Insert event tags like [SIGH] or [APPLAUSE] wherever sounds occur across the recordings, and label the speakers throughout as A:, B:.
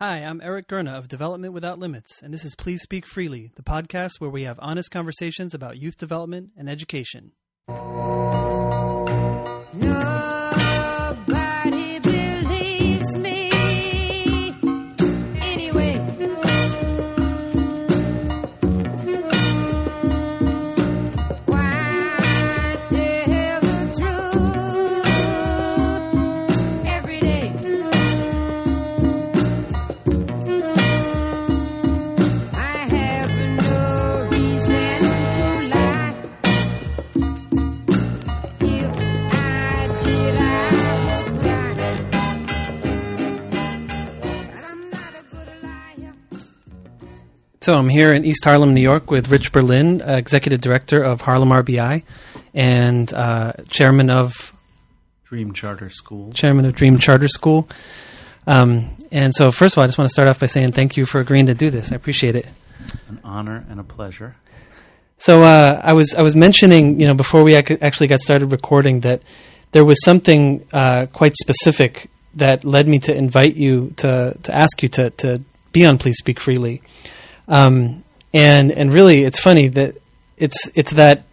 A: Hi, I'm Eric Gurna of Development Without Limits, and this is Please Speak Freely, the podcast where we have honest conversations about youth development and education. So I'm here in East Harlem, New York, with Rich Berlin, uh, Executive Director of Harlem RBI and uh, Chairman of
B: Dream Charter School.
A: Chairman of Dream Charter School. Um, and so, first of all, I just want to start off by saying thank you for agreeing to do this. I appreciate it.
B: An honor and a pleasure.
A: So uh, I was I was mentioning, you know, before we ac- actually got started recording, that there was something uh, quite specific that led me to invite you to to ask you to to be on Please Speak Freely, um, and and really, it's funny that it's it's that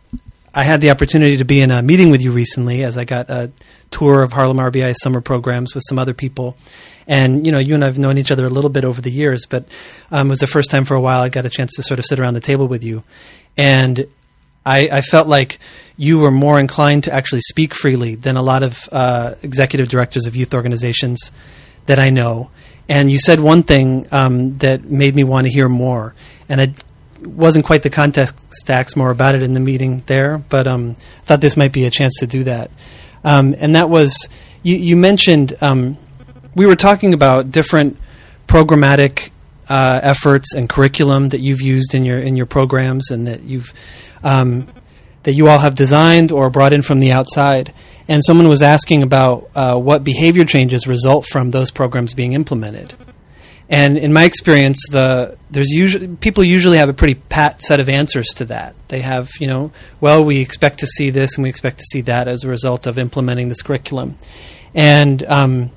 A: I had the opportunity to be in a meeting with you recently as I got a tour of Harlem RBI summer programs with some other people. And you know, you and I've known each other a little bit over the years, but um, it was the first time for a while I got a chance to sort of sit around the table with you, and I, I felt like you were more inclined to actually speak freely than a lot of uh, executive directors of youth organizations that I know. And you said one thing um, that made me want to hear more, and I wasn't quite the context ask more about it in the meeting there, but um, I thought this might be a chance to do that. Um, and that was you, you mentioned um, we were talking about different programmatic uh, efforts and curriculum that you've used in your in your programs and that you've um, that you all have designed or brought in from the outside. And someone was asking about uh, what behavior changes result from those programs being implemented. And in my experience, the there's usually people usually have a pretty pat set of answers to that. They have, you know, well, we expect to see this and we expect to see that as a result of implementing this curriculum. And um,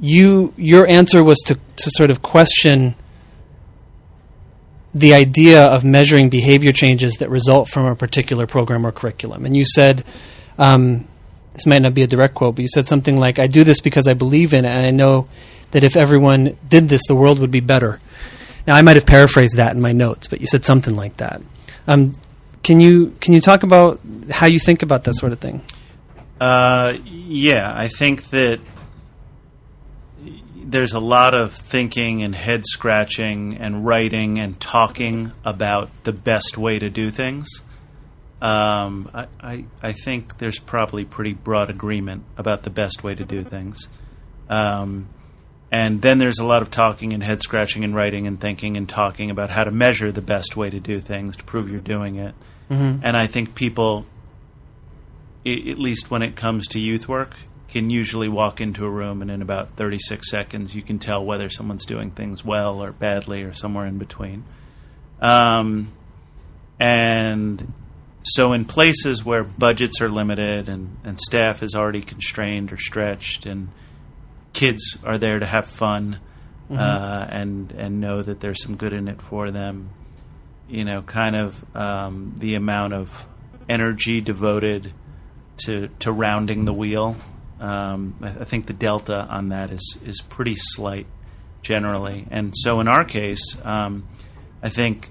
A: you, your answer was to to sort of question the idea of measuring behavior changes that result from a particular program or curriculum. And you said, um, this might not be a direct quote, but you said something like, I do this because I believe in it, and I know that if everyone did this, the world would be better. Now, I might have paraphrased that in my notes, but you said something like that. Um, can you can you talk about how you think about that sort of thing?
B: Uh, yeah, I think that there's a lot of thinking and head scratching and writing and talking about the best way to do things. Um, I, I, I think there's probably pretty broad agreement about the best way to do things. Um, and then there's a lot of talking and head scratching and writing and thinking and talking about how to measure the best way to do things to prove you're doing it. And I think people, i- at least when it comes to youth work, can usually walk into a room and in about 36 seconds you can tell whether someone's doing things well or badly or somewhere in between. Um, and so, in places where budgets are limited and, and staff is already constrained or stretched, and kids are there to have fun uh, and and know that there's some good in it for them, you know, kind of um, the amount of energy devoted to to rounding the wheel. Um, I, I think the delta on that is is pretty slight generally, and so in our case, um, I think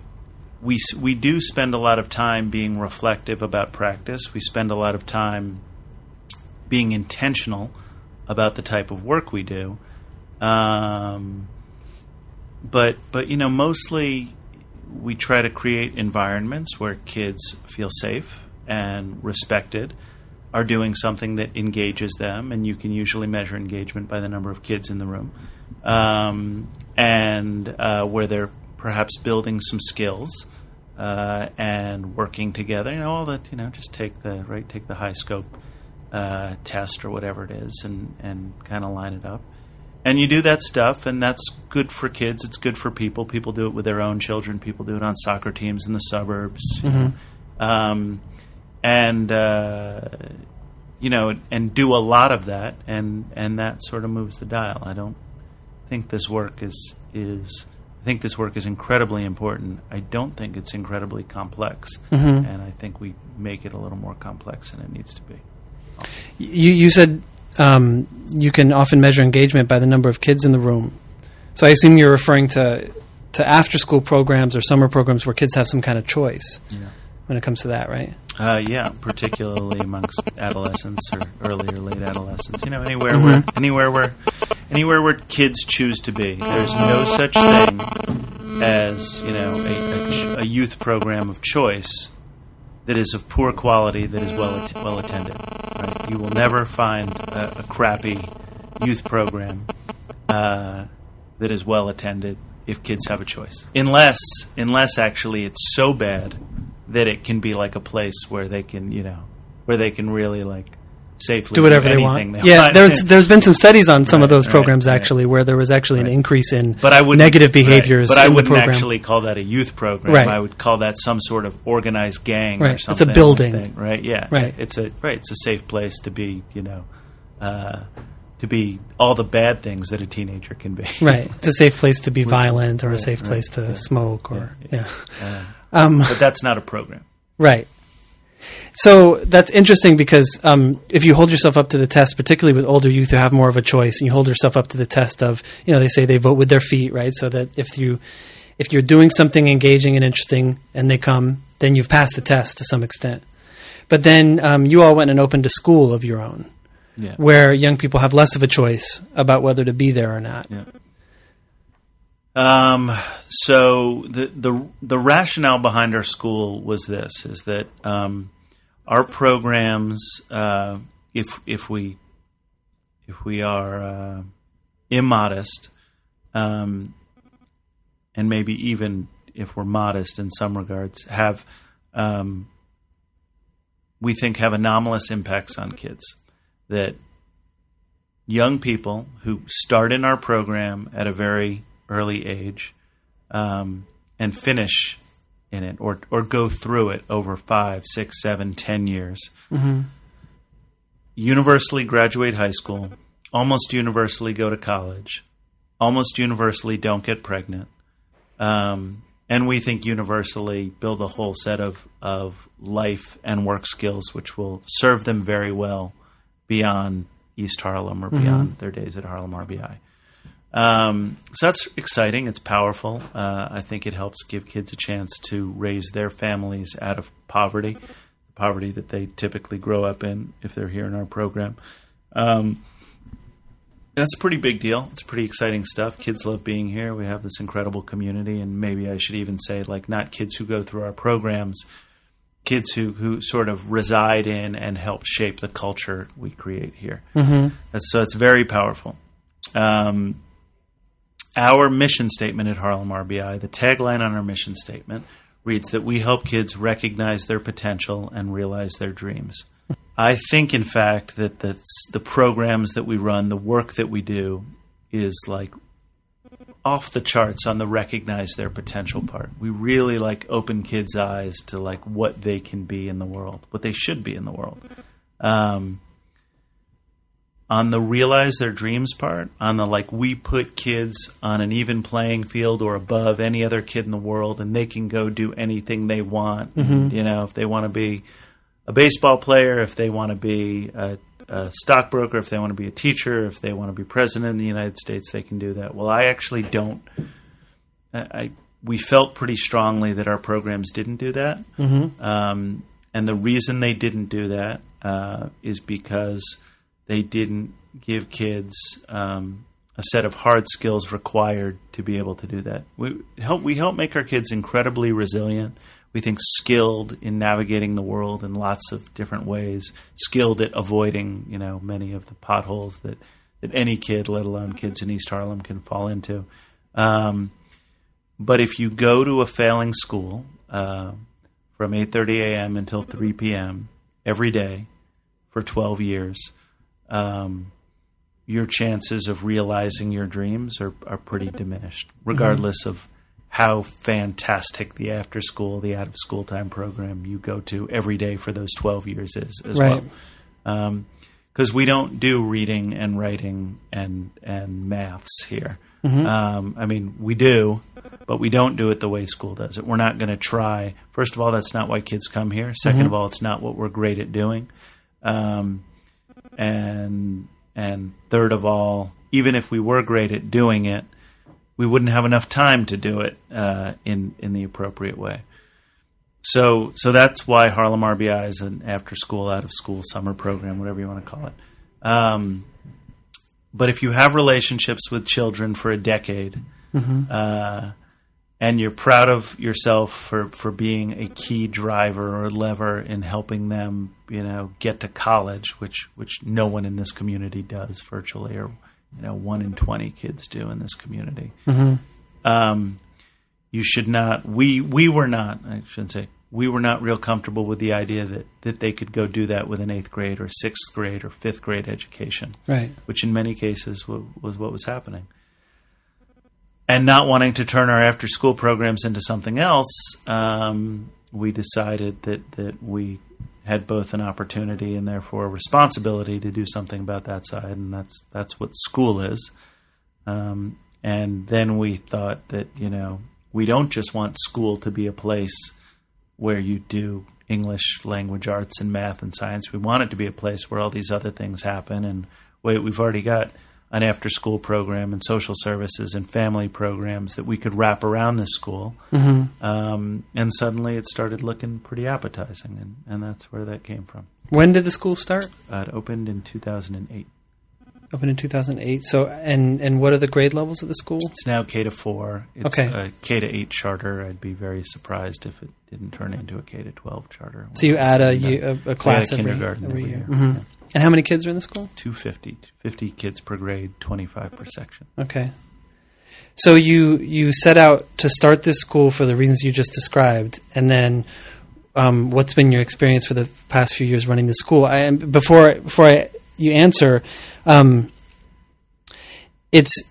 B: we we do spend a lot of time being reflective about practice. We spend a lot of time being intentional about the type of work we do. Um, but but you know mostly we try to create environments where kids feel safe and respected are doing something that engages them and you can usually measure engagement by the number of kids in the room um, and uh, where they're perhaps building some skills uh, and working together you know all that you know just take the right take the HighScope uh, test or whatever it is and, and kind of line it up. And you do that stuff and that's good for kids it's good for people. People do it with their own children people do it on soccer teams in the suburbs know. um, and uh, you know and do a lot of that and and that sort of moves the dial i don't think this work is is I think this work is incredibly important. I don't think it's incredibly complex,
A: Mm-hmm.
B: and I think we make it a little more complex than it needs to be.
A: You, you said um, you can often measure engagement by the number of kids in the room. So I assume you're referring to to after school programs or summer programs where kids have some kind of choice when it comes to that, right?
B: Uh, yeah, particularly amongst adolescents or early or late adolescents. You know, anywhere where anywhere where anywhere where kids choose to be. There's no such thing as you know a, a, ch- a youth program of choice that is of poor quality that is well att- well attended. Right? You will never find a, a crappy youth program uh, that is well attended if kids have a choice, unless unless actually it's so bad that it can be like a place where they can you know where they can really like safely
A: Do whatever they want.
B: anything
A: yeah,
B: want.
A: there's there's been some studies on some of those programs
B: right.
A: actually where there was actually an increase in
B: but I would
A: negative behaviors.
B: But I wouldn't actually call that a youth program.
A: Right.
B: I would call that some sort of organized gang or
A: something. It's a building.
B: Right? Yeah.
A: Right.
B: It's a right. It's a safe place to be. You know, uh, to be all the bad things that a teenager can be.
A: Right, it's a safe place to be [LAUGHS] violent or a safe
B: right,
A: place to
B: yeah.
A: smoke or yeah.
B: Uh,
A: Um,
B: but that's not a program.
A: Right. So that's interesting because um, if you hold yourself up to the test, particularly with older youth who have more of a choice, and you hold yourself up to the test of, you know, they say they vote with their feet, right? So that if you if you're doing something engaging and interesting, and they come, then you've passed the test to some extent. But then um, you all went and opened a school of your own,
B: Yeah.
A: where young people have less of a choice about whether to be there or not.
B: Yeah. Um, so the, the the rationale behind our school was this: is that um, our programs, uh, if if we if we are uh, immodest, um, and maybe even if we're modest in some regards, have um, we think have anomalous impacts on kids. That young people who start in our program at a very early age um, and finish in it or, or go through it over five, six, seven, ten years. Universally graduate high school, almost universally go to college, almost universally don't get pregnant. Um, and we think universally build a whole set of, of life and work skills which will serve them very well beyond East Harlem or beyond their days at Harlem RBI. Um, so that's exciting. It's powerful. Uh, I think it helps give kids a chance to raise their families out of poverty, the poverty that they typically grow up in if they're here in our program. Um, that's a pretty big deal. It's pretty exciting stuff. Kids love being here. We have this incredible community, and maybe I should even say, like, not kids who go through our programs, kids who, who sort of reside in and help shape the culture we create here. Mm-hmm. That's, so it's very powerful. Um, our mission statement at Harlem RBI, the tagline on our mission statement reads that we help kids recognize their potential and realize their dreams. I think, in fact, that the the programs that we run, the work that we do, is like off the charts on the recognize their potential part. We really like open kids' eyes to like what they can be in the world, what they should be in the world. Um, on the realize their dreams part, on the like we put kids on an even playing field or above any other kid in the world, and they can go do anything they want. You know, if they want to be a baseball player, if they want to be a, a stockbroker, if they want to be a teacher, if they want to be president in the United States, they can do that. Well, I actually don't. I, I we felt pretty strongly that our programs didn't do that, um, and the reason they didn't do that uh, is because they didn't give kids um, a set of hard skills required to be able to do that. We help we help make our kids incredibly resilient. We think skilled in navigating the world in lots of different ways, skilled at avoiding you know many of the potholes that that any kid, let alone kids in East Harlem, can fall into. Um, but if you go to a failing school uh, from 8:30 a.m. until 3 p.m. every day for 12 years, um, your chances of realizing your dreams are, are pretty diminished, regardless of how fantastic the after school, the out of school time program you go to every day for those 12 years is as
A: Right.
B: well. Because we don't do reading and writing and, and maths here. Um, I mean, we do, but we don't do it the way school does it. We're not going to try. First of all, that's not why kids come here. 2nd of all, it's not what we're great at doing. Um, and and third of all, even if we were great at doing it, we wouldn't have enough time to do it uh, in in the appropriate way. So so that's why Harlem RBI is an after school, out of school summer program, whatever you want to call it. Um, but if you have relationships with children for a decade, uh, and you're proud of yourself for, for being a key driver or lever in helping them, you know, get to college, which which no one in this community does virtually, or you know, one in twenty kids do in this community. Um, you should not. We we were not. I shouldn't say we were not real comfortable with the idea that that they could go do that with an eighth grade or sixth grade or fifth grade education
A: Right.
B: which in many cases wa- was what was happening. And not wanting to turn our after school programs into something else, um, we decided that, that we had both an opportunity and therefore a responsibility to do something about that side, and that's that's what school is. Um, and then we thought that you know we don't just want school to be a place where you do English language arts and math and science. We want it to be a place where all these other things happen. And wait, we've already got an after school program and social services and family programs that we could wrap around this school. Um, and suddenly it started looking pretty appetizing. And, and that's where that came from.
A: When did the school start?
B: Uh, it opened in 2008.
A: Opened in 2008. So, and and what are the grade levels of the school?
B: It's now K to four. It's
A: Okay.
B: a K to eight charter. I'd be very surprised if it didn't turn into a K to twelve charter.
A: So you add a,
B: It's in
A: you,
B: the-
A: a, a class
B: we add a
A: every,
B: kindergarten
A: every
B: every
A: year.
B: year.
A: Mhm. And how many kids are in the school?
B: 250, 50 kids per grade, 25 per section.
A: Okay. So you you set out to start this school for the reasons you just described, and then um, what's been your experience for the past few years running the school? I, before before I, you answer, um, it's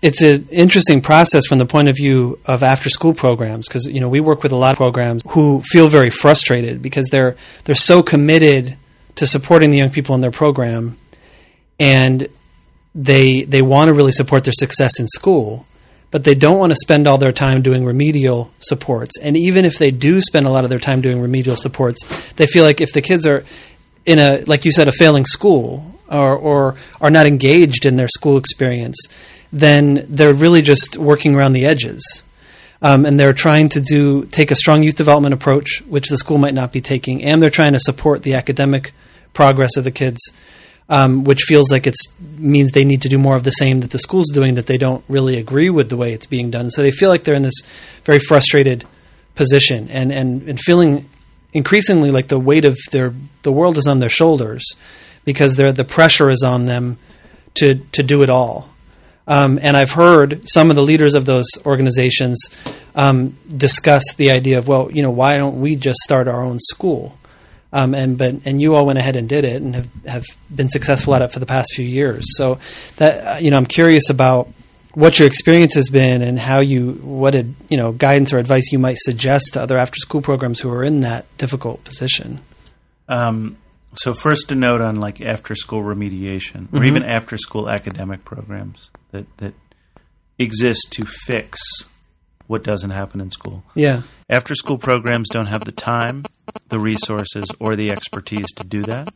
A: it's an interesting process from the point of view of after school programs because you know we work with a lot of programs who feel very frustrated because they're they're so committed to supporting the young people in their program and they they want to really support their success in school but they don't want to spend all their time doing remedial supports. And even if they do spend a lot of their time doing remedial supports they feel like if the kids are in a like you said a failing school or or are not engaged in their school experience then they're really just working around the edges. Um, and they're trying to do take a strong youth development approach, which the school might not be taking, and they're trying to support the academic progress of the kids, um, which feels like it means they need to do more of the same that the school's doing that they don't really agree with the way it's being done. So they feel like they're in this very frustrated position and and, and feeling increasingly like the weight of their the world is on their shoulders because they're, the pressure is on them to to do it all. Um, and I've heard some of the leaders of those organizations um, discuss the idea of, well, you know, why don't we just start our own school? Um, and but and you all went ahead and did it and have, have been successful at it for the past few years. So that uh, you know, I'm curious about what your experience has been and how you what ad, you know guidance or advice you might suggest to other after school programs who are in that difficult position.
B: Um, so first a note on like after school remediation or even after school academic programs that, that exist to fix what doesn't happen in school.
A: Yeah.
B: After school programs don't have the time, the resources, or the expertise to do that.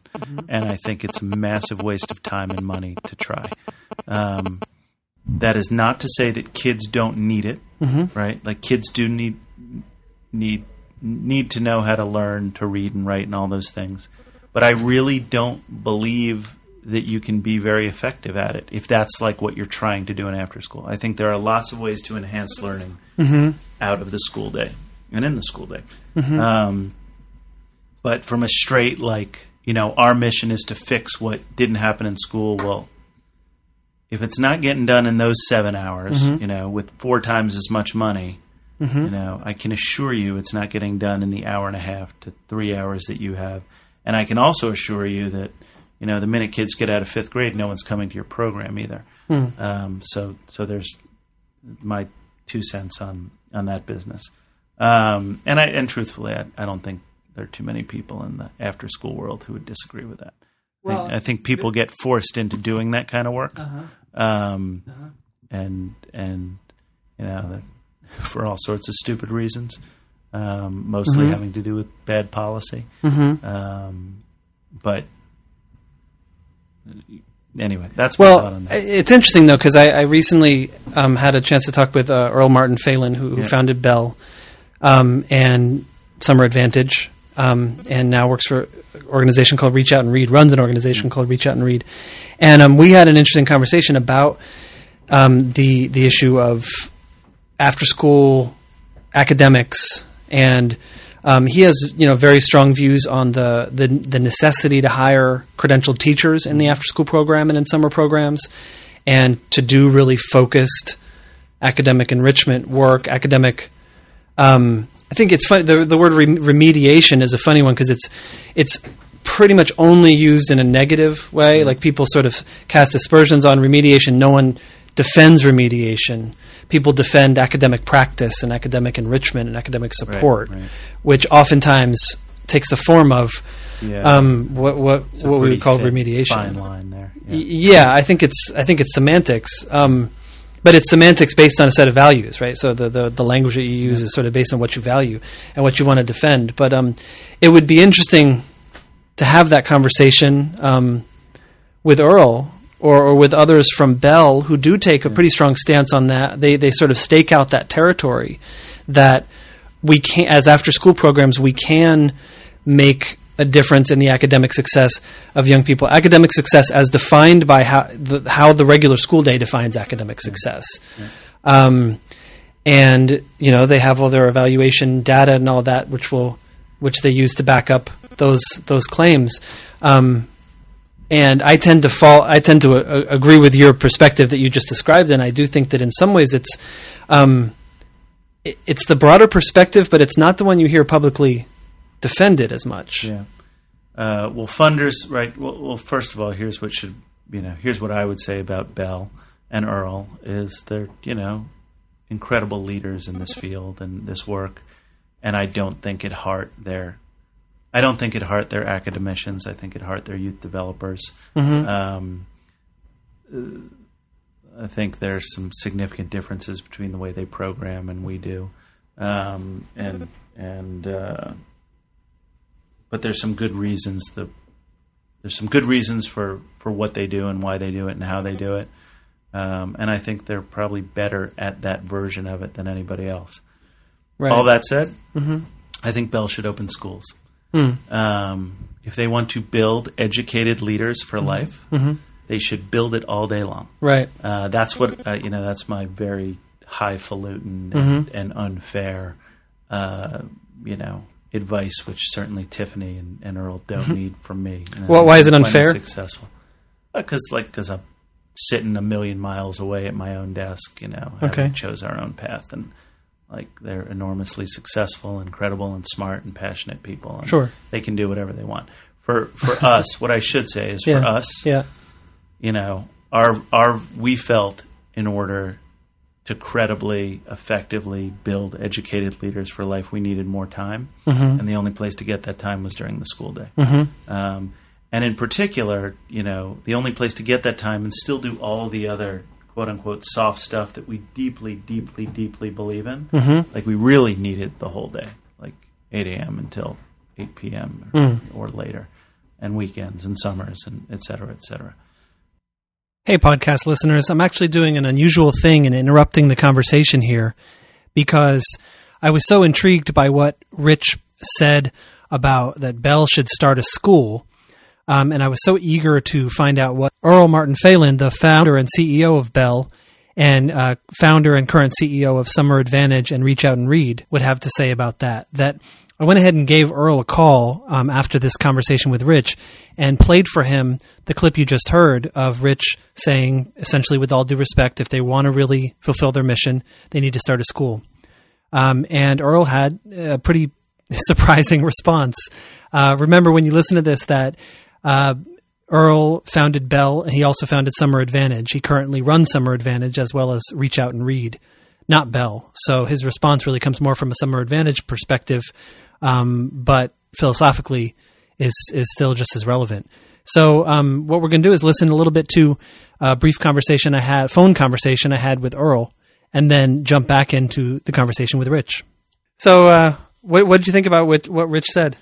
B: And I think it's a massive waste of time and money to try. Um, that is not to say that kids don't need it, right? Like kids do need need need to know how to learn to read and write and all those things. But I really don't believe that you can be very effective at it if that's like what you're trying to do in after school. I think there are lots of ways to enhance learning out of the school day and in the school day. Um, but from a straight like you know our mission is to fix what didn't happen in school. Well, if it's not getting done in those seven hours, you know, with four times as much money, you know, I can assure you it's not getting done in the hour and a half to three hours that you have. And I can also assure you that, you know, the minute kids get out of fifth grade, no one's coming to your program either. Um, so, so there's my two cents on on that business. Um, and I and truthfully, I, I don't think there are too many people in the after school world who would disagree with that. I think-
A: Well-
B: I think people get forced into doing that kind of work, um, and and you know that [LAUGHS] for all sorts of stupid reasons, um, mostly
A: Mhm.
B: having to do with bad policy.
A: Mm-hmm.
B: Um, but anyway, that's my
A: Well,
B: thought on that.
A: it's interesting though because I, I recently um, had a chance to talk with uh, Earl Martin Phalen, who, who
B: Yeah.
A: founded Bell um, and Summer Advantage, um, and now works for an organization called Reach Out and Read. Runs an organization called Reach Out and Read, and um, we had an interesting conversation about um, the the issue of after school academics and um, he has you know very strong views on the, the the necessity to hire credentialed teachers in the after school program and in summer programs and to do really focused academic enrichment work academic um, I think it's funny the, the word rem- remediation is a funny one because it's it's pretty much only used in a negative way like people sort of cast aspersions on remediation no one defends remediation people defend academic practice and academic enrichment and academic support
B: right.
A: which oftentimes takes the form of
B: Yeah.
A: um, what what what we would call remediation.
B: Fine line there. Yeah.
A: Yeah, I think it's I think it's semantics, um, but it's semantics based on a set of values, right? So the, the the language that you use is sort of based on what you value and what you want to defend. But um, it would be interesting to have that conversation um, with Earl or, or with others from Bell who do take a pretty strong stance on that. They they sort of stake out that territory that we can as after school programs we can make a difference in the academic success of young people. Academic success as defined by how the, how the regular school day defines academic success. Um, and you know they have all their evaluation data and all that, which will which they use to back up those those claims. Um, and I tend to fall. I tend to uh, agree with your perspective that you just described, and I do think that in some ways it's um, it's the broader perspective, but it's not the one you hear publicly defended as much.
B: Yeah. Uh, well, funders, right? Well, well, first of all, here's what should you know. Here's what I would say about Bell and Earl is they're you know incredible leaders in this field and this work, and I don't think at heart they're. I don't think at heart they're academicians. I think at heart they're youth developers. Um, uh, I think there's some significant differences between the way they program and we do, um, and and uh, but there's some good reasons. The there's some good reasons for for what they do and why they do it and how they do it, um, and I think they're probably better at that version of it than anybody else.
A: Right.
B: All that said, I think Bell should open schools. Um, if they want to build educated leaders for life, they should build it all day long.
A: Right.
B: Uh, that's what uh, you know. That's my very highfalutin and, and unfair, uh, you know, advice, which certainly Tiffany and, and Earl don't mm-hmm. need from me.
A: Well, why is it unfair?
B: Successful, because like because I'm sitting a million miles away at my own desk. You know,
A: Okay.
B: chose our own path and. Like they're enormously successful, incredible, and smart and passionate people. And
A: Sure.
B: they can do whatever they want. For for [LAUGHS] us, what I should say is
A: Yeah.
B: for us,
A: Yeah.
B: you know, our our we felt in order to credibly, effectively build educated leaders for life, we needed more time,
A: Mm-hmm.
B: and the only place to get that time was during the school day. Um, and in particular, you know, the only place to get that time and still do all the other quote unquote soft stuff that we deeply, deeply, deeply believe in,
A: Mm-hmm.
B: like we really needed the whole day, like 8 a.m. until 8 p.m. or,
A: Mm.
B: or later, and weekends and summers and et cetera, et cetera.
A: Hey, podcast listeners. I'm actually doing an unusual thing and interrupting the conversation here because I was so intrigued by what Rich said about that Bell should start a school. Um, and I was so eager to find out what Earl Martin Phalen, the founder and CEO of Bell, and uh, founder and current CEO of Summer Advantage and Reach Out and Read, would have to say about that. That I went ahead and gave Earl a call um, after this conversation with Rich and played for him the clip you just heard of Rich saying, essentially, with all due respect, if they want to really fulfill their mission, they need to start a school. Um, and Earl had a pretty [LAUGHS] surprising response. Uh, remember when you listen to this that uh, Earl founded Bell and he also founded Summer Advantage. He currently runs Summer Advantage as well as Reach Out and Read, not Bell. So his response really comes more from a Summer Advantage perspective, um, but philosophically is is still just as relevant. So um, what we're going to do is listen a little bit to a brief conversation I had, phone conversation I had with Earl, and then jump back into the conversation with Rich. So uh, what what did you think about what what Rich said?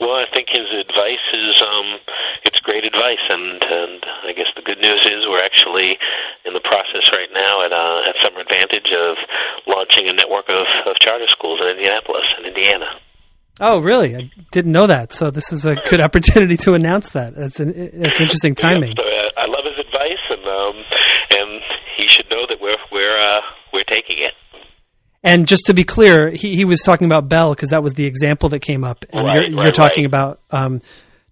C: Well, I think his advice is um, it's great advice, and, and I guess the good news is we're actually in the process right now at uh, at Summer Advantage of launching a network of, of charter schools in Indianapolis and Indiana.
A: Oh, really? I didn't know that. So this is a good opportunity to announce that. That's an it's interesting timing.
C: So, uh, I love his advice, and um, and he should know that we're we're uh, we're taking it.
A: And just to be clear, he, he was talking about Bell because that was the example that came up, and
C: Right,
A: you're, you're
C: right,
A: talking
C: right.
A: about um,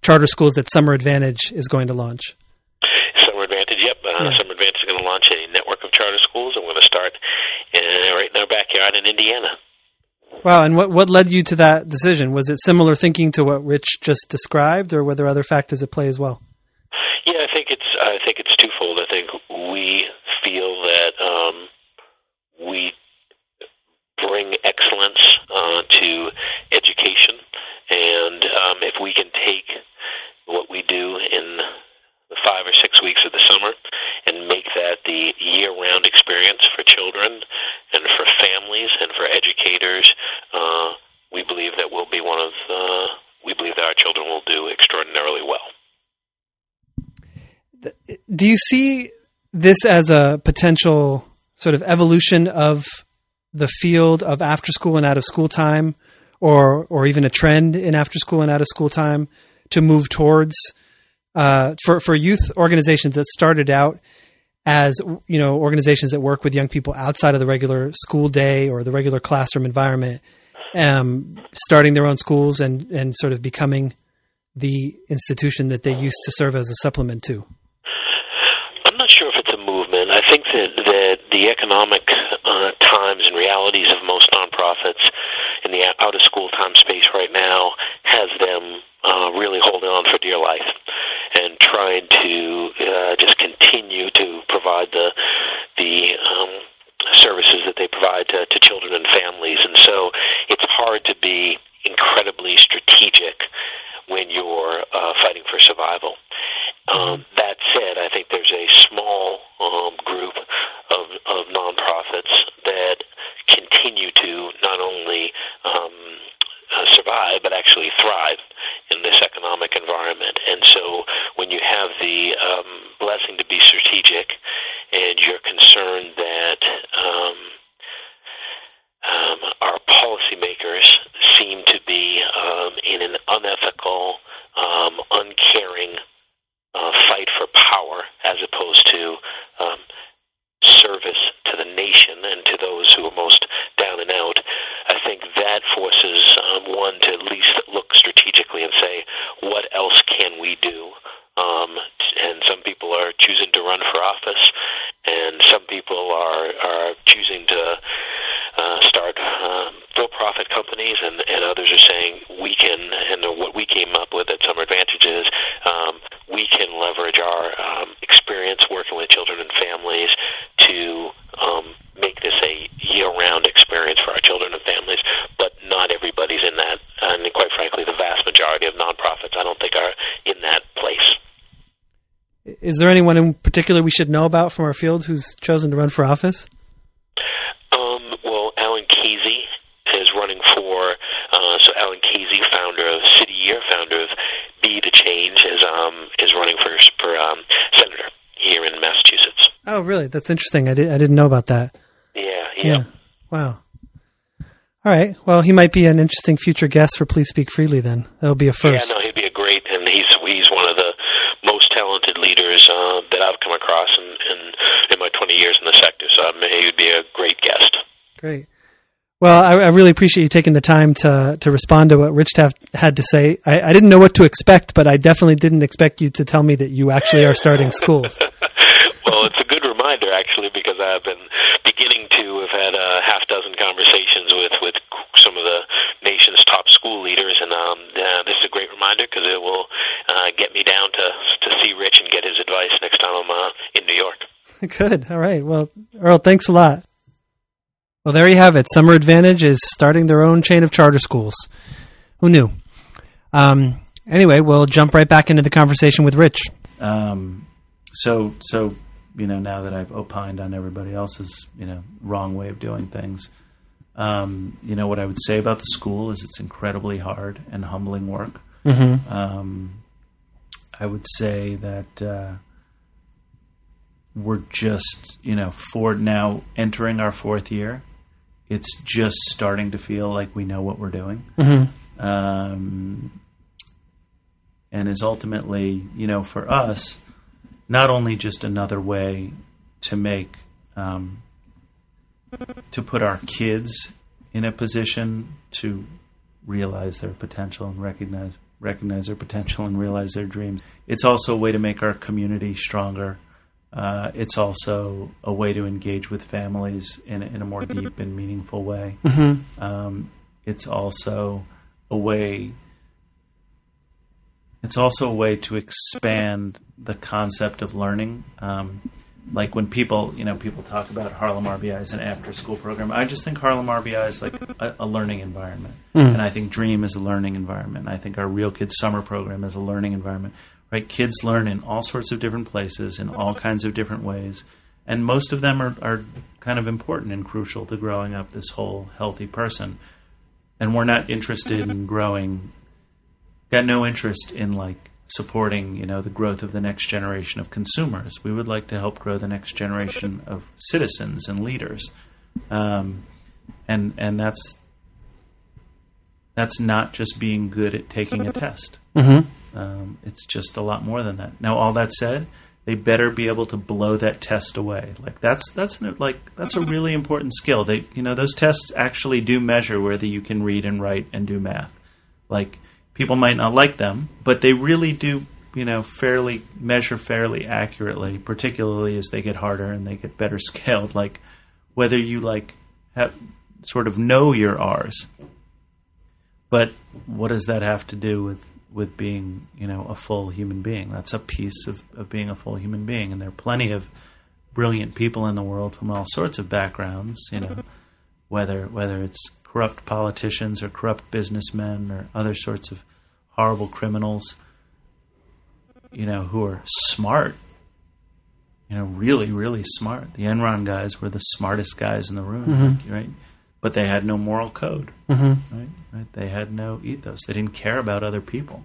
A: charter schools that Summer Advantage is going to launch.
C: Summer Advantage, yep. Uh,
A: Yeah.
C: Summer Advantage is going to launch a network of charter schools, and we're going to start uh, right in our backyard in Indiana.
A: Wow, and what what led you to that decision? Was it similar thinking to what Rich just described, or were there other factors at play as well?
C: Yeah, I think it's I think it's twofold. I think we feel that um, we bring excellence uh, to education, and um, if we can take what we do in the five or six weeks of the summer and make that the year-round experience for children and for families and for educators, uh, we believe that we'll be one of the, we believe that our children will do extraordinarily well.
A: Do you see this as a potential sort of evolution of the field of after school and out of school time, or or even a trend in after school and out of school time to move towards uh, for for youth organizations that started out as you know organizations that work with young people outside of the regular school day or the regular classroom environment, um, starting their own schools and and sort of becoming the institution that they used to serve as a supplement to.
C: I'm not sure if it's a movement. I think that, that the economic uh, times and realities of most nonprofits in the out of school time space right now has them uh, really holding on for dear life and trying to uh, just continue to provide the the um, services that they provide to, to children and families. And so it's hard to be incredibly strategic when you're uh, fighting for survival. Um, that said, I think there's a small um, group of, of nonprofits that continue to not only um, uh, survive but actually thrive in this economic environment. And so, when you have the um, blessing to be strategic, and you're concerned that um, um, our policymakers seem to be um, in an unethical, um, uncaring uh, fight for power as opposed to um, service to the nation and to those who are most down and out. I think that forces um, one to at least look strategically and say, what else can we do? Um, and some people are choosing to run for office, and some people are are choosing to uh, start um, for-profit companies, and, and others are saying we can. And what we came up with at Summer Advantage is um, we can leverage our um, experience working with children and families to um, make this a year-round experience for our children and families. But not everybody's in that, and quite frankly, the vast majority of nonprofits I don't think are in that place.
A: Is there anyone in particular we should know about from our field who's chosen to run for office?
C: Um, well, Alan Khazei is running for. Uh, so Alan Khazei, founder of City Year, founder of Be the Change, is um, is running for for um, senator here in Massachusetts.
A: Oh, really? That's interesting. I, did, I didn't know about that.
C: Yeah, yeah.
A: Wow. All right. Well, he might be an interesting future guest for Please Speak Freely then. That'll be a first.
C: Yeah, no, he'd be a great, and he's he's one of the most talented leaders uh, that I've come across in, in in my 20 years in the sector. So um, he would be a great guest.
A: Great. Well, I, I really appreciate you taking the time to to respond to what Rich Taft had to say. I, I didn't know what to expect, but I definitely didn't expect you to tell me that you actually are starting schools. [LAUGHS]
C: well, it's a good reminder actually because I've been beginning to have had a half dozen conversations with with some of the nation's top school leaders, and um, uh, this is a great reminder because it will uh, get me down to to see Rich and get his advice next time I'm uh, in New York. [LAUGHS]
A: Good. All right. Well, Earl, thanks a lot. Well, there you have it. Summer Advantage is starting their own chain of charter schools. Who knew? Um, Anyway, we'll jump right back into the conversation with Rich.
B: Um, so so you know now that I've opined on everybody else's you know wrong way of doing things, um, you know what I would say about the school is it's incredibly hard and humbling work.
A: Mm-hmm.
B: Um, I would say that uh, we're just you know for now entering our fourth year. It's just starting to feel like we know what we're doing
A: Mm-hmm.
B: um, and is ultimately, you know, for us, not only just another way to make, um, to put our kids in a position to realize their potential and recognize recognize their potential and realize their dreams. It's also a way to make our community stronger. Uh, it's also a way to engage with families in, a- in a more deep and meaningful way.
A: Mm-hmm.
B: Um, it's also a way. It's also a way to expand the concept of learning. Um, like when people, you know, people talk about Harlem RBI as an after-school program. I just think Harlem RBI is like a, a learning environment, and I think Dream is a learning environment. I think our Real Kids Summer program is a learning environment. Right? Kids learn in all sorts of different places in all kinds of different ways, and most of them are, are kind of important and crucial to growing up this whole healthy person. And we're not interested in growing got no interest in like supporting you know the growth of the next generation of consumers. We would like to help grow the next generation of citizens and leaders. Um, and and that's that's not just being good at taking a test.
A: Mm-hmm.
B: Um, it's just a lot more than that. Now, all that said, they better be able to blow that test away. Like that's that's an, like that's a really important skill. They you know those tests actually do measure whether you can read and write and do math. Like people might not like them, but they really do you know fairly measure fairly accurately, particularly as they get harder and they get better [LAUGHS] scaled. Like whether you like have sort of know your R's. But what does that have to do with with being, you know, a full human being? That's a piece of, of being a full human being, and there are plenty of brilliant people in the world from all sorts of backgrounds. You know, whether whether it's corrupt politicians or corrupt businessmen or other sorts of horrible criminals. You know, who are smart. You know, really, really smart. The Enron guys were the smartest guys in the room, mm-hmm. right? But they had no moral code
A: Mm-hmm.
B: right? Right? They had no ethos. They didn't care about other people.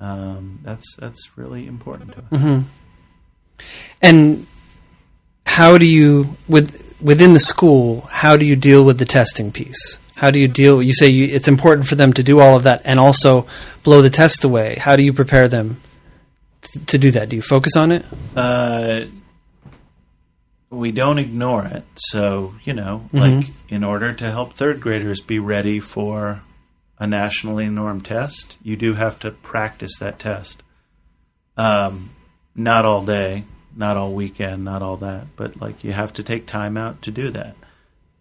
B: Um, that's that's really important to us.
A: Mm-hmm. And how do you with within the school? How do you deal with the testing piece? How do you deal? You say you, it's important for them to do all of that and also blow the test away. How do you prepare them t- to do that? Do you focus on it?
B: Uh, we don't ignore it. So you know, like in order to help third graders be ready for a nationally normed test, you do have to practice that test. Um, not all day, not all weekend, not all that, but like you have to take time out to do that.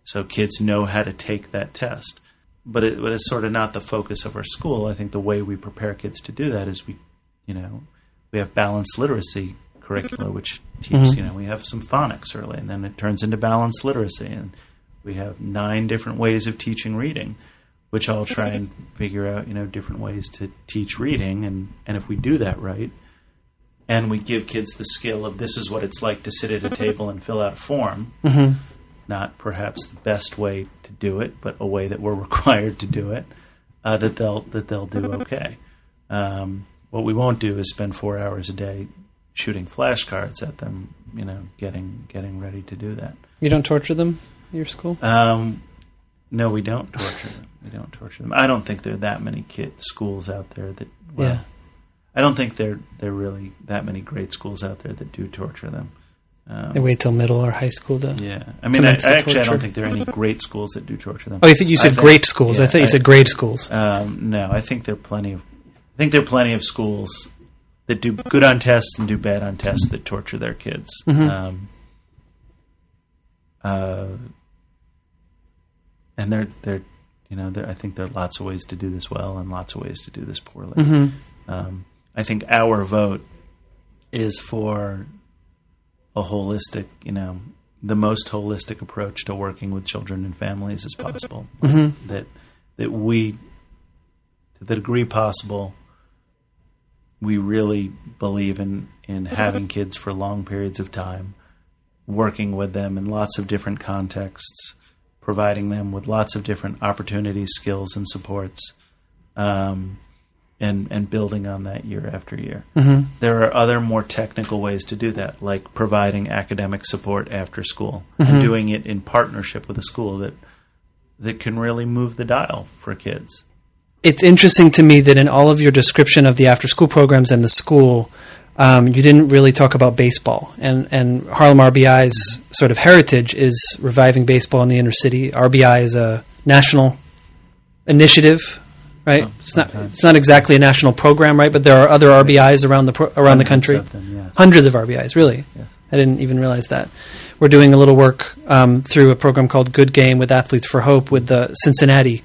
B: So kids know how to take that test. But it, but it's sort of not the focus of our school. I think the way we prepare kids to do that is we, you know, we have balanced literacy curricula, which teach, you know, we have some phonics early, and then it turns into balanced literacy, and we have nine different ways of teaching reading, which I'll try and figure out, you know, different ways to teach reading, and and if we do that right, and we give kids the skill of this is what it's like to sit at a table and fill out a form,
A: Mm-hmm.
B: not perhaps the best way to do it, but a way that we're [LAUGHS] required to do it, uh, that they'll that they'll do [LAUGHS] okay. Um, what we won't do is spend four hours a day shooting flashcards at them, you know, getting getting ready to do that.
A: You don't torture them at your school?
B: Um, no, we don't torture them. We don't torture them. I don't think there are that many kid schools out there that. Well,
A: Yeah.
B: I don't think there there are really that many great schools out there that do torture them. Um,
A: They wait till middle or high school to.
B: yeah, I mean, I,
A: the
B: actually, I don't think there are any great schools that do torture them.
A: Oh, you think you
B: I
A: said
B: think-
A: great schools? I
B: yeah,
A: thought you
B: I-
A: said grade schools.
B: Um, no, I think there are plenty of. I think there are plenty of schools that do good on tests and do bad on tests that torture their kids.
A: Mhm.
B: Um, uh, and they're they're you know there I think there are lots of ways to do this well and lots of ways to do this poorly.
A: hmm
B: Um, I think our vote is for a holistic, you know, the most holistic approach to working with children and families as possible.
A: Mhm.
B: That that we, to the degree possible, we really believe in in having kids for long periods of time, working with them in lots of different contexts, providing them with lots of different opportunities, skills, and supports, um, and and building on that year after year.
A: Mm-hmm.
B: There are other more technical ways to do that, like providing academic support after school and doing it in partnership with a school that that can really move the dial for kids.
A: It's interesting to me that in all of your description of the after school programs and the school, um, you didn't really talk about baseball. And, and Harlem RBI's sort of heritage is reviving baseball in the inner city. RBI is a national initiative, right?
B: Oh,
A: it's not
B: sometimes.
A: it's not exactly a national program, right? But there are other RBIs around the pro- around the country.
B: of them.
A: Hundreds of RBIs, really. I didn't even realize that. We're doing a little work um, through a program called Good Game with Athletes for Hope with the Cincinnati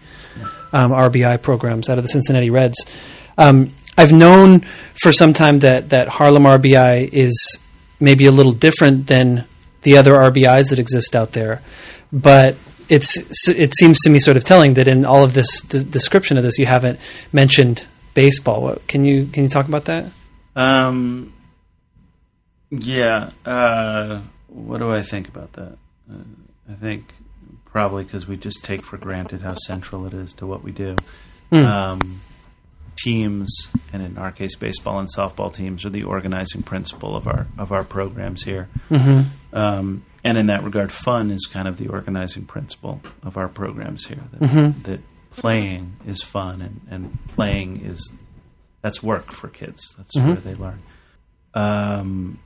A: um, RBI programs out of the Cincinnati Reds. Um, I've known for some time that, that Harlem RBI is maybe a little different than the other RBIs that exist out there, but it's it seems to me sort of telling that in all of this d- description of this, you haven't mentioned baseball. What, can you can you talk about that?
B: Um, yeah. Uh, what do I think about that? Uh, I think probably because we just take for granted how central it is to what we do. Um, teams, and in our case, baseball and softball teams, are the organizing principle of our of our programs here. Um, and in that regard, fun is kind of the organizing principle of our programs here. That, that playing is fun, and, and playing is that's work for kids. That's where they learn. Um,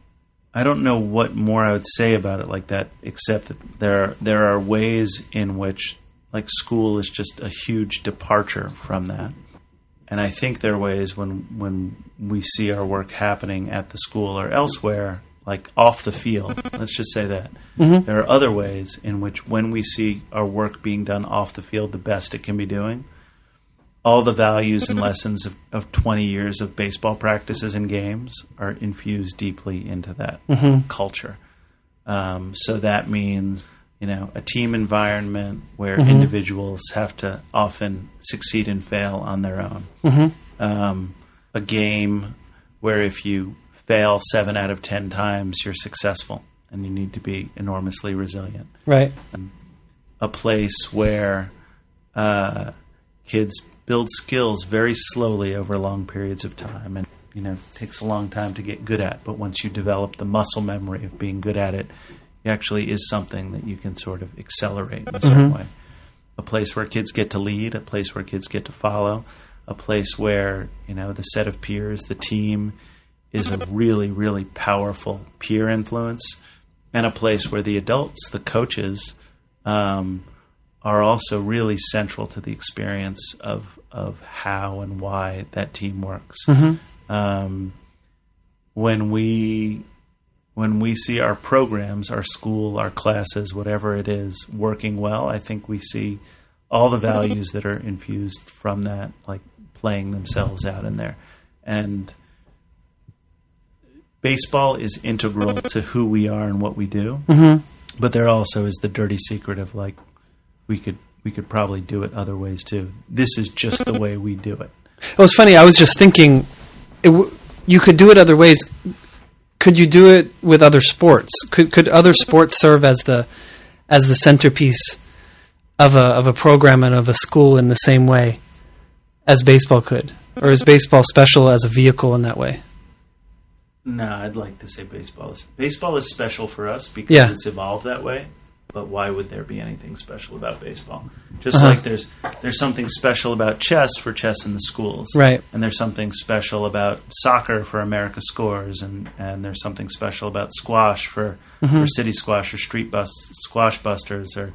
B: I don't know what more I would say about it like that, except that there are, there are ways in which like school is just a huge departure from that. And I think there are ways when when we see our work happening at the school or elsewhere, like off the field. Let's just say that mm-hmm. there are other ways in which when we see our work being done off the field, the best it can be doing, all the values and lessons of, of 20 years of baseball practices and games are infused deeply into that culture. Um, so that means, you know, a team environment where individuals have to often succeed and fail on their own. Um, a game where if you fail seven out of 10 times, you're successful and you need to be enormously resilient
A: Right.
B: a place where uh, kids build skills very slowly over long periods of time. And you know it takes a long time to get good at but once you develop the muscle memory of being good at it it actually is something that you can sort of accelerate in a certain way. A place where kids get to lead a place where kids get to follow a place where you know the set of peers the team is a really really powerful peer influence and a place where the adults the coaches um, are also really central to the experience of of how and why that team works. Um, when we when we see our programs, our school, our classes, whatever it is, working well, I think we see all the values that are infused from that, like playing themselves out in there. And baseball is integral to who we are and what we do. But there also is the dirty secret of like we could we could probably do it other ways too. This is just the way we do it. [LAUGHS]
A: It was funny. I was just thinking, it w- you could do it other ways. Could you do it with other sports? Could could other sports serve as the as the centerpiece of a of a program and of a school in the same way as baseball could, or is baseball special as a vehicle in that way?
B: No, I'd like to say baseball is baseball is special for us because
A: Yeah.
B: it's evolved that way. But why would there be anything special about baseball? Just
A: Uh-huh.
B: like there's there's something special about chess for chess in the schools,
A: Right.
B: And there's something special about soccer for America Scores, and and there's something special about squash for
A: Mm-hmm.
B: for City Squash or Street Bus Squash Busters or.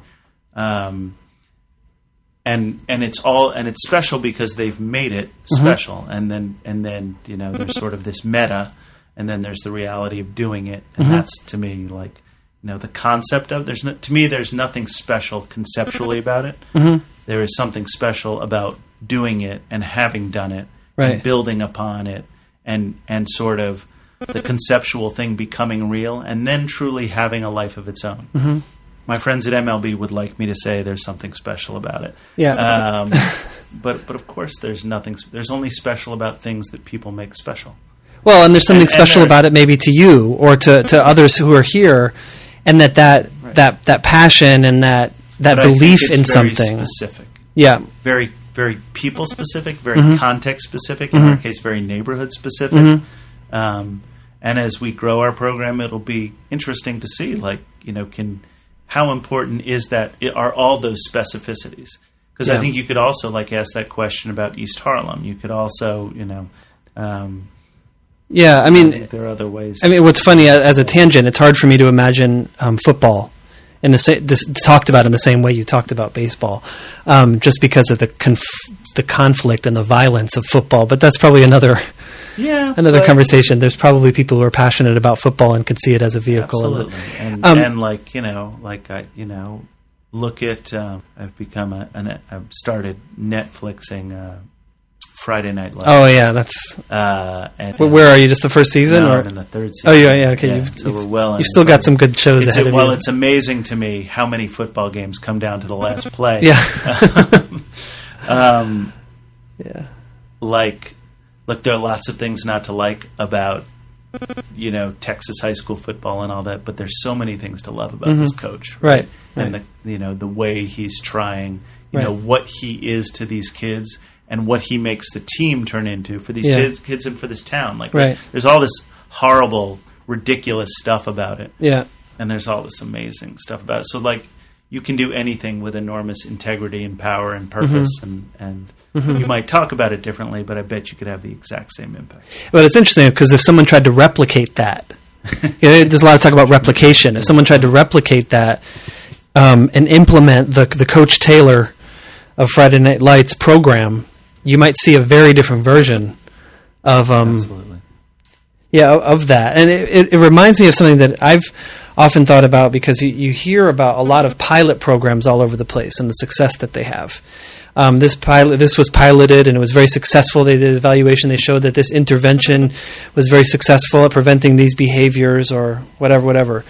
B: Um, and and it's all and it's special because they've made it
A: Mm-hmm.
B: special and then and then you know there's sort of this meta and then there's the reality of doing it and
A: Mm-hmm.
B: that's to me like you know the concept of there's no, to me there's nothing special conceptually about it
A: Mm-hmm.
B: There is something special about doing it and having done it
A: Right.
B: and building upon it and and sort of the conceptual thing becoming real and then truly having a life of its own
A: Mm-hmm.
B: my friends at MLB would like me to say there's something special about it.
A: Yeah.
B: Um, [LAUGHS] but but of course there's nothing. There's only special about things that people make special.
A: Well, and there's something
B: And- and
A: special
B: there's-
A: about it, maybe to you or to, to others who are here, and that that
B: Right.
A: that that passion and that that
B: But
A: belief in
B: very
A: something.
B: specific.
A: Yeah.
B: very very people specific, very
A: Mm-hmm.
B: context specific. In our case, very neighborhood specific.
A: Mm-hmm.
B: Um, and as we grow our program, it'll be interesting to see, like you know, can how important is that? Are all those specificities? Because I think you could also like ask that question about East Harlem. You could also, you know, um,
A: Yeah. I
B: I
A: mean,
B: think there are other ways.
A: I mean, what's funny as a tangent, it's hard for me to imagine um, football in the sa- this, talked about in the same way you talked about baseball, um, just because of the conf- the conflict and the violence of football. But that's probably another
B: yeah,
A: another conversation. There's probably people who are passionate about football and can see it as a vehicle.
B: Absolutely, and
A: Um,
B: and like you know, like I you know, look at um, I've become a an, I've started Netflixing uh, Friday Night Lights.
A: oh yeah, that's
B: uh, and,
A: where, where are you? Just the first season,
B: No,
A: or
B: in the third season.
A: oh yeah, yeah, okay. You've,
B: so
A: you've,
B: we're well.
A: you've still got some good shows
B: It's,
A: ahead of
B: well,
A: you.
B: it's amazing to me how many football games come down to the last [LAUGHS] play.
A: yeah, [LAUGHS]
B: um,
A: yeah,
B: like, look, there are lots of things not to like about you know Texas high school football and all that, but there's so many things to love about this coach,
A: Mm-hmm. Right,
B: And
A: right.
B: the you know the way he's trying, you
A: Right.
B: know what he is to these kids and what he makes the team turn into for these
A: Yeah.
B: kids, kids and for this town. Like,
A: Right.
B: there's all this horrible, ridiculous stuff about it,
A: yeah,
B: and there's all this amazing stuff about it. So like you can do anything with enormous integrity and power and purpose and and you might talk about it differently, but I bet you could have the exact same impact.
A: But it's interesting because if someone tried to replicate that, [LAUGHS] you know, there's a lot of talk about replication. If someone tried to replicate that um, and implement the the Coach Taylor of Friday Night Lights program, you might see a very different version of um,
B: Absolutely.
A: yeah of, that. And it, it, it reminds me of something that I've often thought about because you, you hear about a lot of pilot programs all over the place and the success that they have. Um, this pilot, this was piloted and it was very successful. They did evaluation. They showed that this intervention was very successful at preventing these behaviors or whatever, whatever.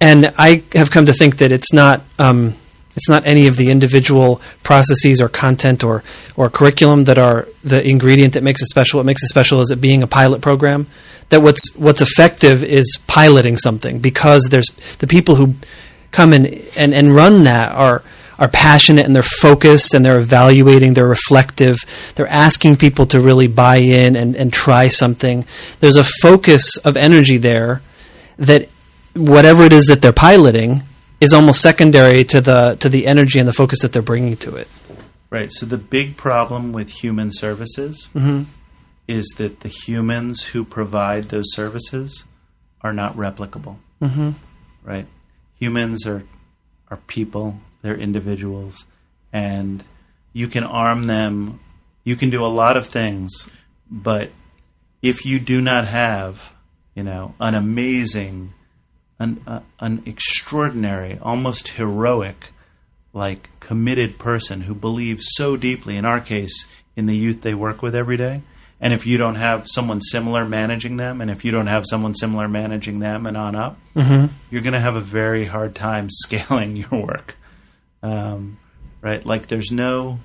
A: And I have come to think that it's not um, it's not any of the individual processes or content or or curriculum that are the ingredient that makes it special. What makes it special is it being a pilot program. That what's what's effective is piloting something because there's the people who come in and, and run that are are passionate and they're focused and they're evaluating, they're reflective, they're asking people to really buy in and, and try something. There's a focus of energy there that whatever it is that they're piloting is almost secondary to the to the energy and the focus that they're bringing to it.
B: Right. So the big problem with human services is that the humans who provide those services are not replicable. Mm-hmm. Right. Humans are are people. They're individuals, and you can arm them. You can do a lot of things, but if you do not have, you know, an amazing, an uh, an extraordinary, almost heroic like committed person who believes so deeply in our case in the youth they work with every day. And if you don't have someone similar managing them and if you don't have someone similar managing them and on up you're going to have a very hard time [LAUGHS] scaling your work. Um, right? Like there's no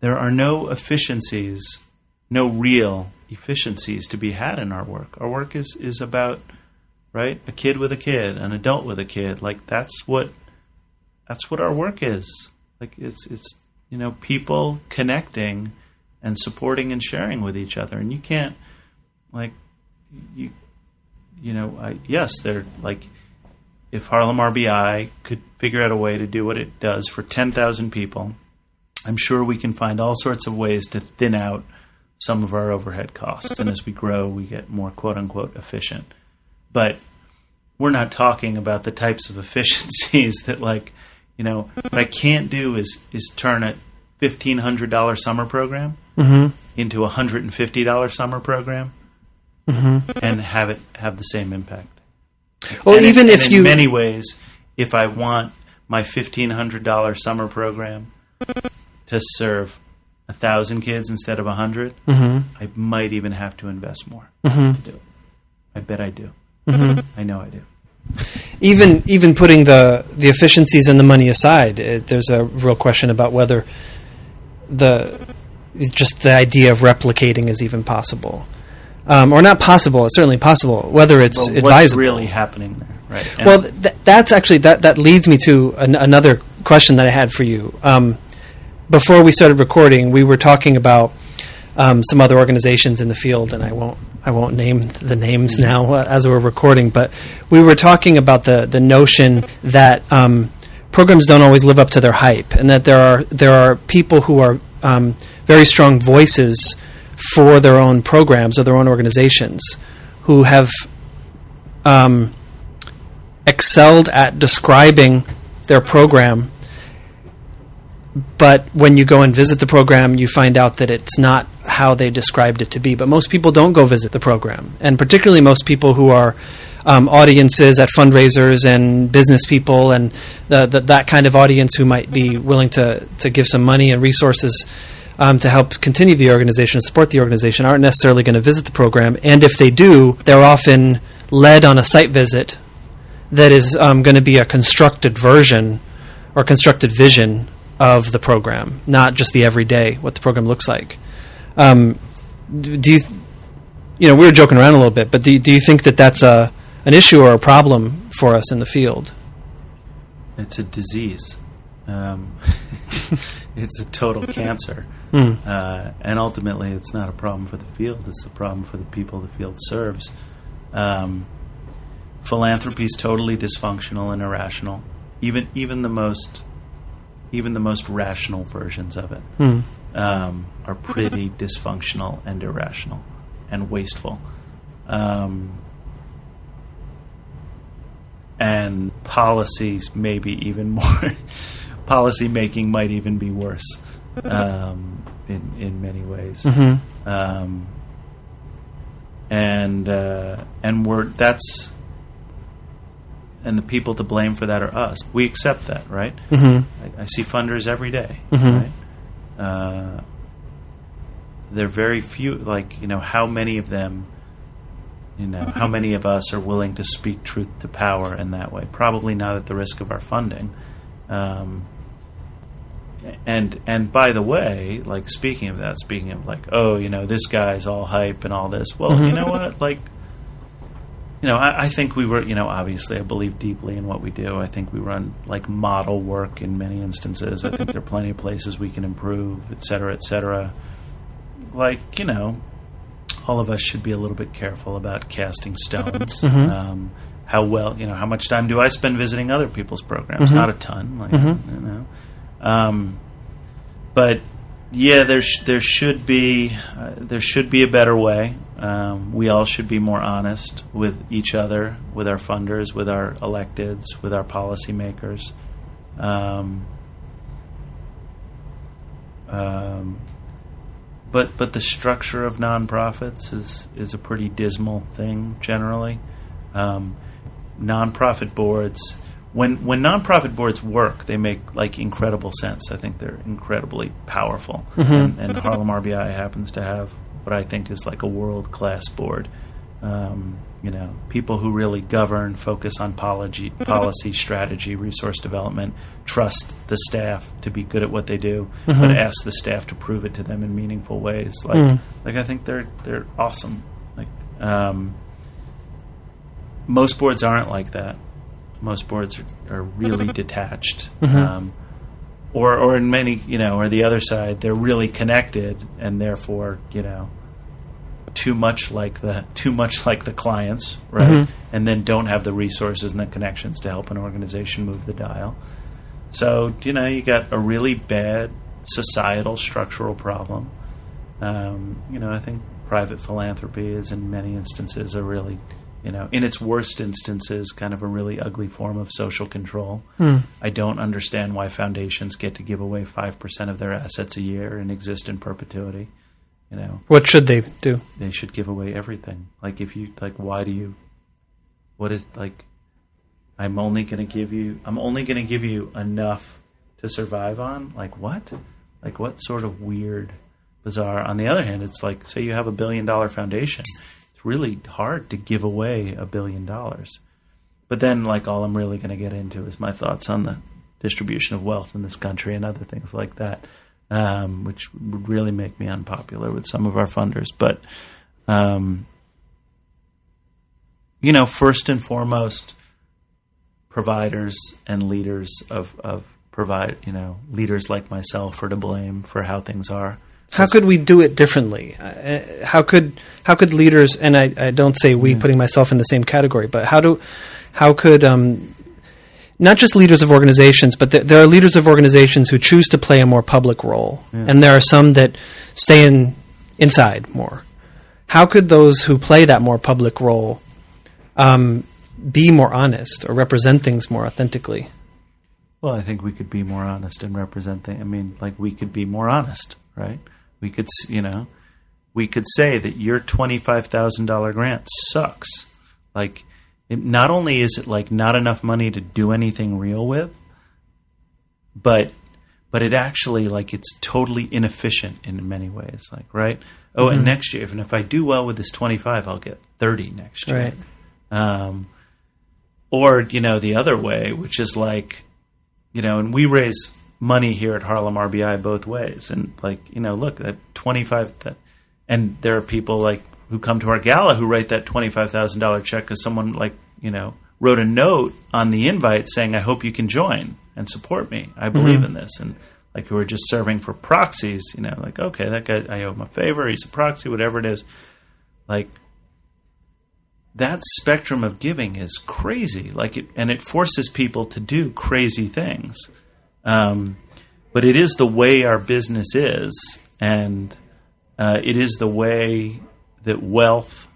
B: there are no efficiencies no real efficiencies to be had in our work. Our work is is about right a kid with a kid an adult with a kid like that's what that's what our work is. Like it's it's you know people connecting and supporting and sharing with each other, and you can't like you you know I, yes they're like if Harlem RBI could figure out a way to do what it does for ten thousand people, I'm sure we can find all sorts of ways to thin out some of our overhead costs, and as we grow, we get more quote unquote efficient. But we're not talking about the types of [LAUGHS] efficiencies that like you know what I can't do is is turn a fifteen hundred dollar summer program mm-hmm. into a hundred and fifty dollar summer program mm-hmm. and have it have the same impact.
A: Well,
B: And
A: even
B: in,
A: if you
B: in many ways, if I want my fifteen hundred dollar summer program to serve a thousand kids instead of a 100 mm-hmm. I might even have to invest more to do it. I bet I do. I know I do.
A: even even putting the the efficiencies and the money aside, it, there's a real question about whether the just the idea of replicating is even possible. um, or not possible. It's certainly possible. Whether it's
B: But what's
A: advisable.
B: really happening there, right? And-
A: Well, th- that's actually that that leads me to an- another question that I had for you. Um, before we started recording, we were talking about um, some other organizations in the field, and I won't I won't name the names now uh, as we're recording, but we were talking about the the notion that um, programs don't always live up to their hype, and that there are there are people who are um, very strong voices for their own programs or their own organizations who have um, excelled at describing their program, but when you go and visit the program, you find out that it's not how they described it to be. But most people don't go visit the program, and particularly most people who are um, audiences at fundraisers and business people and the, the, that kind of audience who might be willing to, to give some money and resources um, to help continue the organization support the organization aren't necessarily going to visit the program. And if they do, they're often led on a site visit that is um, going to be a constructed version or constructed vision of the program, not just the everyday what the program looks like. Um, do you, you know, we were joking around a little bit, but do you, do you think that that's a an issue or a problem for us in the field?
B: it's a disease. Um, [LAUGHS] it's a total [LAUGHS] cancer,
A: Hmm.
B: uh, and ultimately, it's not a problem for the field. It's the problem for the people the field serves. Um, philanthropy is totally dysfunctional and irrational. Even even the most even the most rational versions of it
A: Hmm.
B: um, are pretty [LAUGHS] dysfunctional and irrational and wasteful. Um, and policies maybe even more [LAUGHS] policy making might even be worse um, in in many ways.
A: Mhm.
B: Um, and uh, and we're that's and the people to blame for that are us. We accept that, right?
A: Mhm.
B: I, I see funders every day,
A: Mhm.
B: right? Uh, they're very few. Like you know, how many of them? You know, how many of us are willing to speak truth to power in that way? Probably not at the risk of our funding. Um, and and by the way, like speaking of that, speaking of like, oh, you know, this guy's all hype and all this. Well, you know what? Like, you know, I, I think we were, you know, obviously, I believe deeply in what we do. I think we run like model work in many instances. I think there are plenty of places we can improve, et cetera, et cetera. Like, you know, all of us should be a little bit careful about casting stones. Um, how well, you know, how much time do I spend visiting other people's programs? Not a ton, like, you know. Um, but yeah, there sh- there should be uh, there should be a better way. Um, we all should be more honest with each other, with our funders, with our electeds, with our policymakers. Um, um, but but the structure of nonprofits is is a pretty dismal thing generally. Um, nonprofit boards when when nonprofit boards work, they make like incredible sense. I think they're incredibly powerful, and, and Harlem RBI happens to have what I think is like a world class board. Um, you know, people who really govern, focus on policy, policy, strategy, resource development, trust the staff to be good at what they do, but ask the staff to prove it to them in meaningful ways. Like, like I think they're they're awesome. Like, um, most boards aren't like that. Most boards are, are really [LAUGHS] detached, um, or or in many, you know, or the other side, they're really connected, and therefore, you know, too much like the too much like the clients, right? And then don't have the resources and the connections to help an organization move the dial. So you know, you got a really bad societal structural problem. Um, you know, I think private philanthropy is in many instances a really, you know, in its worst instances, kind of a really ugly form of social control. Hmm. I don't understand why foundations get to give away five percent of their assets a year and exist in perpetuity. You know,
A: What should they do?
B: they should give away everything. Like if you like, why do you? What is like? I'm only going to give you. I'm only going to give you enough to survive on. Like what? Like what sort of weird, bizarre? On the other hand, it's like say you have a billion dollar foundation. Really hard to give away a billion dollars. But then, like, all I'm really going to get into is my thoughts on the distribution of wealth in this country and other things like that, um, which would really make me unpopular with some of our funders. But, um, you know, first and foremost, providers and leaders of, of provide, you know, leaders like myself are to blame for how things are.
A: How could we do it differently? Uh, how could how could leaders and I, I don't say we putting myself in the same category, but how do how could um, not just leaders of organizations, but th- there are leaders of organizations who choose to play a more public role, and there are some that stay in inside more. How could those who play that more public role um, be more honest or represent things more authentically?
B: Well, I think we could be more honest and represent things. I mean, like we could be more honest, right? We could, you know, we could say that your twenty-five thousand dollar grant sucks. Like, it, not only is it like not enough money to do anything real with, but but it actually like it's totally inefficient in many ways. Like, right? Oh, and next year, if, and if I do well with this twenty-five, I'll get thirty next year.
A: Right.
B: Um, or you know the other way, which is like, you know, and we raise money here at Harlem RBI both ways, and like you know, look that twenty five, and there are people like who come to our gala who write that twenty five thousand dollar check because someone like you know wrote a note on the invite saying, "I hope you can join and support me. I mm-hmm. believe in this." And like who are just serving for proxies, you know, like okay, that guy, I owe him a favor. He's a proxy, whatever it is. Like that spectrum of giving is crazy. Like it, and it forces people to do crazy things. Um, but it is the way our business is, and uh, it is the way that wealth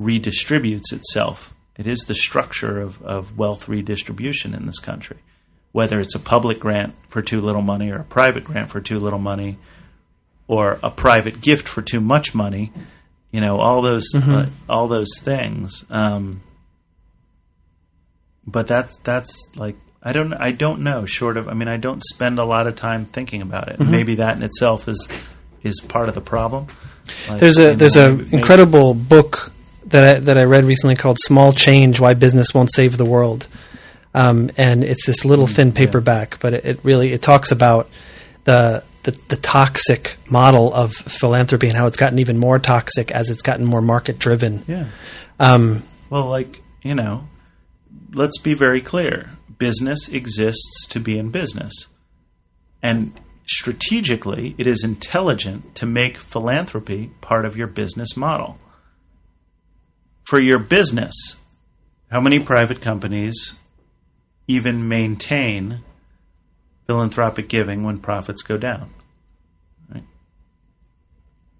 B: redistributes itself. It is the structure of, of wealth redistribution in this country. Whether it's a public grant for too little money, or a private grant for too little money, or a private gift for too much money, you know, all those uh, all those things. Um, but that's that's like I don't I don't know. Short of I mean I don't spend a lot of time thinking about it. Maybe that in itself is is part of the problem. Like,
A: There's a there's a
B: maybe- maybe-
A: incredible book that I, that I read recently called "Small Change: Why Business Won't Save the World," um, and it's this little thin paperback, but it, it really it talks about the, the the toxic model of philanthropy and how it's gotten even more toxic as it's gotten more market driven.
B: Yeah.
A: Um,
B: Well, like, you know, let's be very clear. Business exists to be in business. And strategically, it is intelligent to make philanthropy part of your business model. For your business, how many private companies even maintain philanthropic giving when profits go down? Right?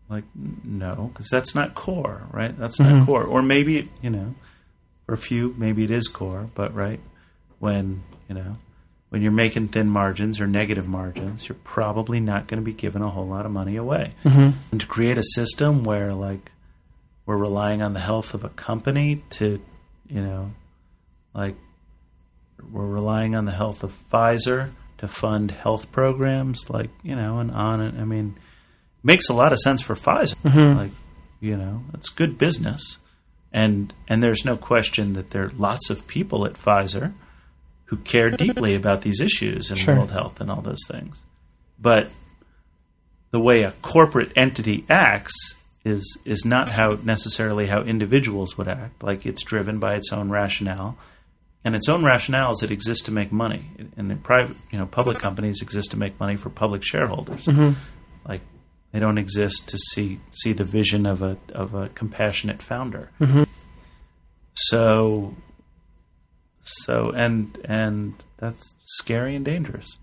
B: Like, no, because that's not core, right? That's not mm-hmm. core. Or maybe, you know, for a few, maybe it is core, but right when you know when you're making thin margins or negative margins, you're probably not going to be giving a whole lot of money away. Mm-hmm. And to create a system where like we're relying on the health of a company to, you know, like we're relying on the health of Pfizer to fund health programs, like you know, and on and I mean, makes a lot of sense for Pfizer. Mm-hmm. Like, you know, it's good business, and and there's no question that there are lots of people at Pfizer who care [LAUGHS] deeply about these issues and
A: Sure.
B: world health and all those things. But the way a corporate entity acts is is not how necessarily how individuals would act. Like it's driven by its own rationale, and its own rationale is it exists to make money. And in private, you know, public companies exist to make money for public shareholders. Mm-hmm. Like they don't exist to see see the vision of a of a compassionate founder. Mm-hmm. So, so and and that's scary and dangerous.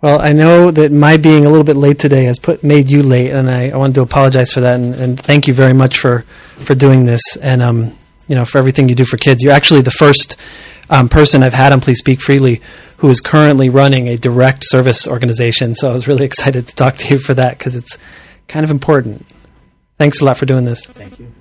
A: Well, I know that my being a little bit late today has put made you late, and I, I wanted to apologize for that. And, and thank you very much for for doing this, and um, you know, for everything you do for kids. You're actually the first um, person I've had on Please Speak Freely who is currently running a direct service organization. So I was really [LAUGHS] excited to talk to you for that because it's kind of important. Thanks a lot for doing this.
B: Thank you.